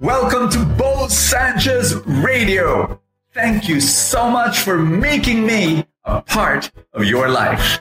Welcome to Bo Sanchez Radio. Thank you so much for making me a part of your life.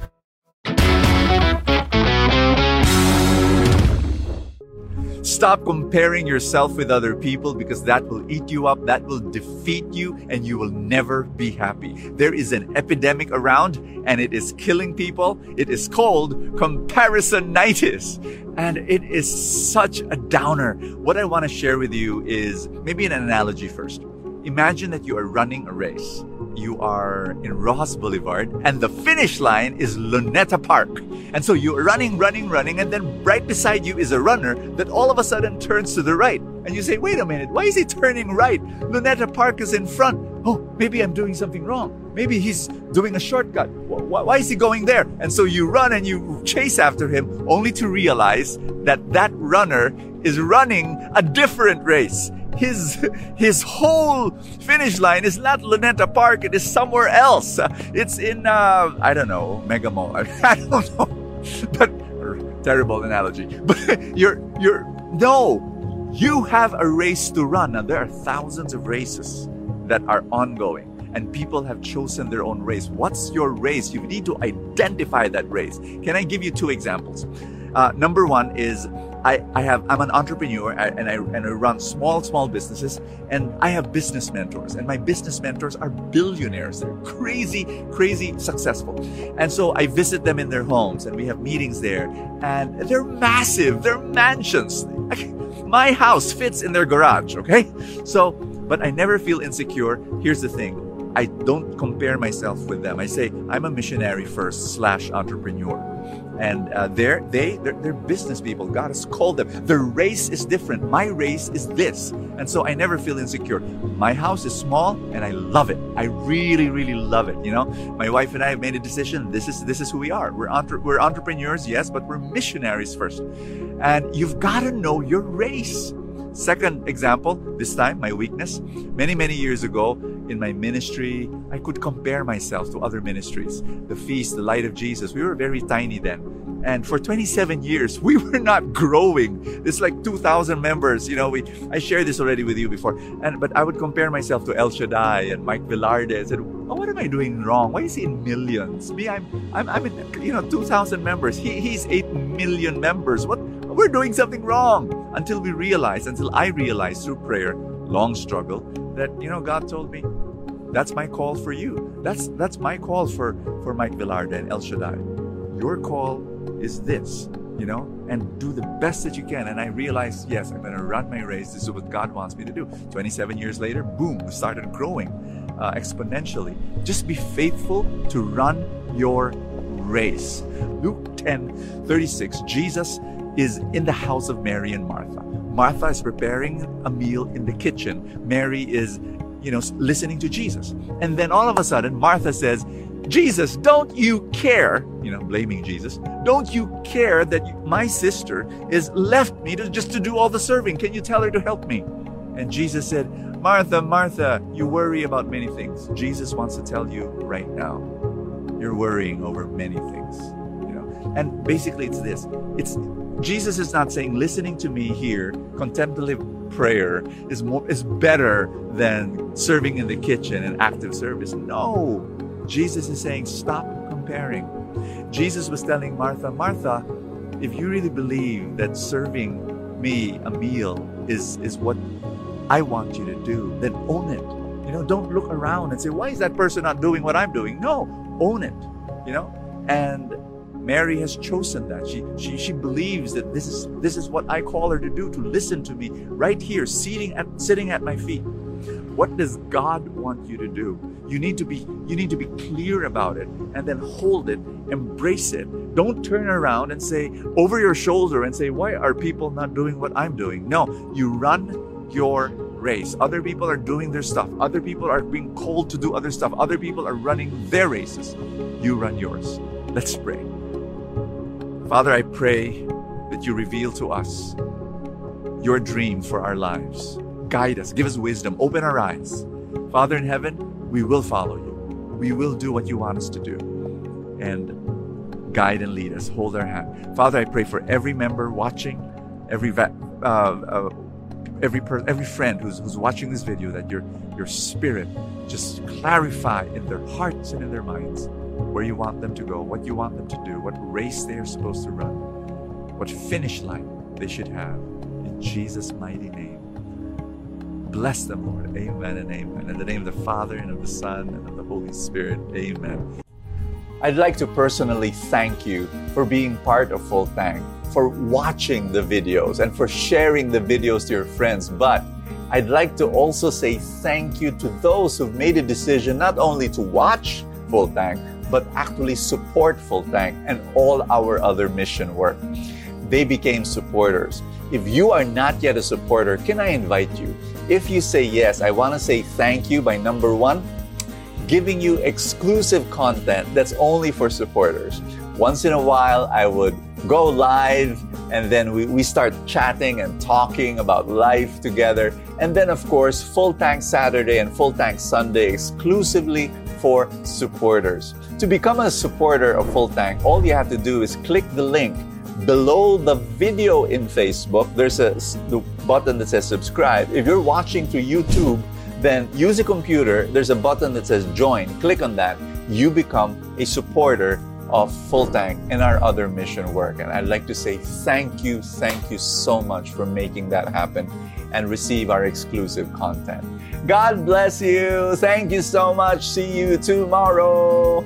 Stop comparing yourself with other people because that will eat you up, that will defeat you, and you will never be happy. There is an epidemic around and it is killing people. It is called comparisonitis. And it is such a downer. What I want to share with you is maybe an analogy first. Imagine that you are running a race you are in Roxas Boulevard, and the finish line is Luneta Park. And so you're running, running, running, and then right beside you is a runner that all of a sudden turns to the right. And you say, wait a minute, why is he turning right? Luneta Park is in front. Oh, maybe I'm doing something wrong. Maybe he's doing a shortcut. Why is he going there? And so you run and you chase after him only to realize that that runner is running a different race his his whole finish line is not Luneta Park. It is somewhere else. It's in uh, I don't know Mega Mall. I don't know, but terrible analogy. But you're you're no. You have a race to run. Now there are thousands of races that are ongoing and people have chosen their own race. What's your race? You need to identify that race. Can I give you two examples? Uh, number one is I, I have I'm an entrepreneur and I and I run small small businesses and I have business mentors and my business mentors are billionaires. They're crazy crazy successful. And so I visit them in their homes and we have meetings there and they're massive. They're mansions. My house fits in their garage okay? So but I never feel insecure. Here's the thing. I don't compare myself with them. I say I'm a missionary first slash entrepreneur and uh, they're they they're, they're, business people. God has called them. Their race is different. My race is this. And so i never feel insecure. My house is small and i love it. I really really love it you know? My wife and i have made a decision. This is this is who we are. We're entre- we're entrepreneurs yes but we're missionaries first. And you've got to know your race. Second example, this time my weakness. Many, many years ago in my ministry, I could compare myself to other ministries. The Feast, the Light of Jesus, we were very tiny then. And for 27 years, we were not growing. It's like 2,000 members. You know, we I shared this already with you before. And but I would compare myself to El Shaddai and Mike Velarde and said, oh, what am I doing wrong? Why is he in millions? Me, I'm I'm I'm in you know 2,000 members. He he's 8 million members. What we're doing something wrong until we realize, until I realized through prayer, long struggle, that you know God told me, that's my call for you. That's that's my call for for Mike Velarde and El Shaddai. Your call is this, you know, and do the best that you can. And I realized, yes, I'm going to run my race. This is what God wants me to do. 27 years later, boom, we started growing uh, exponentially. Just be faithful to run your race. Luke 10 36, Jesus is in the house of Mary and Martha. Martha is preparing a meal in the kitchen. Mary is, you know, listening to Jesus. And then all of a sudden, Martha says, Jesus, don't you care, you know, blaming Jesus, don't you care that my sister is left me to just to do all the serving? Can you tell her to help me? And Jesus said, Martha, Martha, you worry about many things. Jesus wants to tell you right now, you're worrying over many things. You know, and basically it's this. It's Jesus is not saying listening to me here, contemplative prayer is more is better than serving in the kitchen and active service. No. Jesus is saying stop comparing. Jesus was telling Martha, Martha, if you really believe that serving me a meal is is what I want you to do, then own it. You know, don't look around and say, why is that person not doing what I'm doing? No, own it. You know? And Mary has chosen that. She, she, she believes that this is, this is what I call her to do, to listen to me right here, sitting at, sitting at my feet. What does God want you to do? You need to be you need to be clear about it and then hold it, embrace it. Don't turn around and say over your shoulder and say, "Why are people not doing what I'm doing?" No, you run your race. Other people are doing their stuff. Other people are being called to do other stuff. Other people are running their races. You run yours. Let's pray. Father, I pray that you reveal to us your dream for our lives. Guide us, give us wisdom, open our eyes. Father in heaven, we will follow you. We will do what you want us to do. And guide and lead us, hold our hand. Father, I pray for every member watching, every uh, uh, every per, every friend who's, who's watching this video that your your spirit just clarify in their hearts and in their minds where you want them to go, what you want them to do, what race they are supposed to run, what finish line they should have. In Jesus' mighty name. Bless them, Lord. Amen and amen. In the name of the Father and of the Son and of the Holy Spirit. Amen. I'd like to personally thank you for being part of Full Tank, for watching the videos, and for sharing the videos to your friends. But I'd like to also say thank you to those who've made a decision not only to watch Full Tank, but actually support Full Tank and all our other mission work. They became supporters. If you are not yet a supporter, can I invite you? If you say yes, I want to say thank you by number one, giving you exclusive content that's only for supporters. Once in a while, I would go live and then we, we start chatting and talking about life together. And then, of course, Full Tank Saturday and Full Tank Sunday exclusively for supporters. To become a supporter of Full Tank, all you have to do is click the link below the video in Facebook. There's a the button that says subscribe. If you're watching through YouTube, then use a computer. There's a button that says join. Click on that. You become a supporter of Full Tank and our other mission work. And I'd like to say thank you, thank you so much for making that happen and receive our exclusive content. God bless you. Thank you so much. See you tomorrow.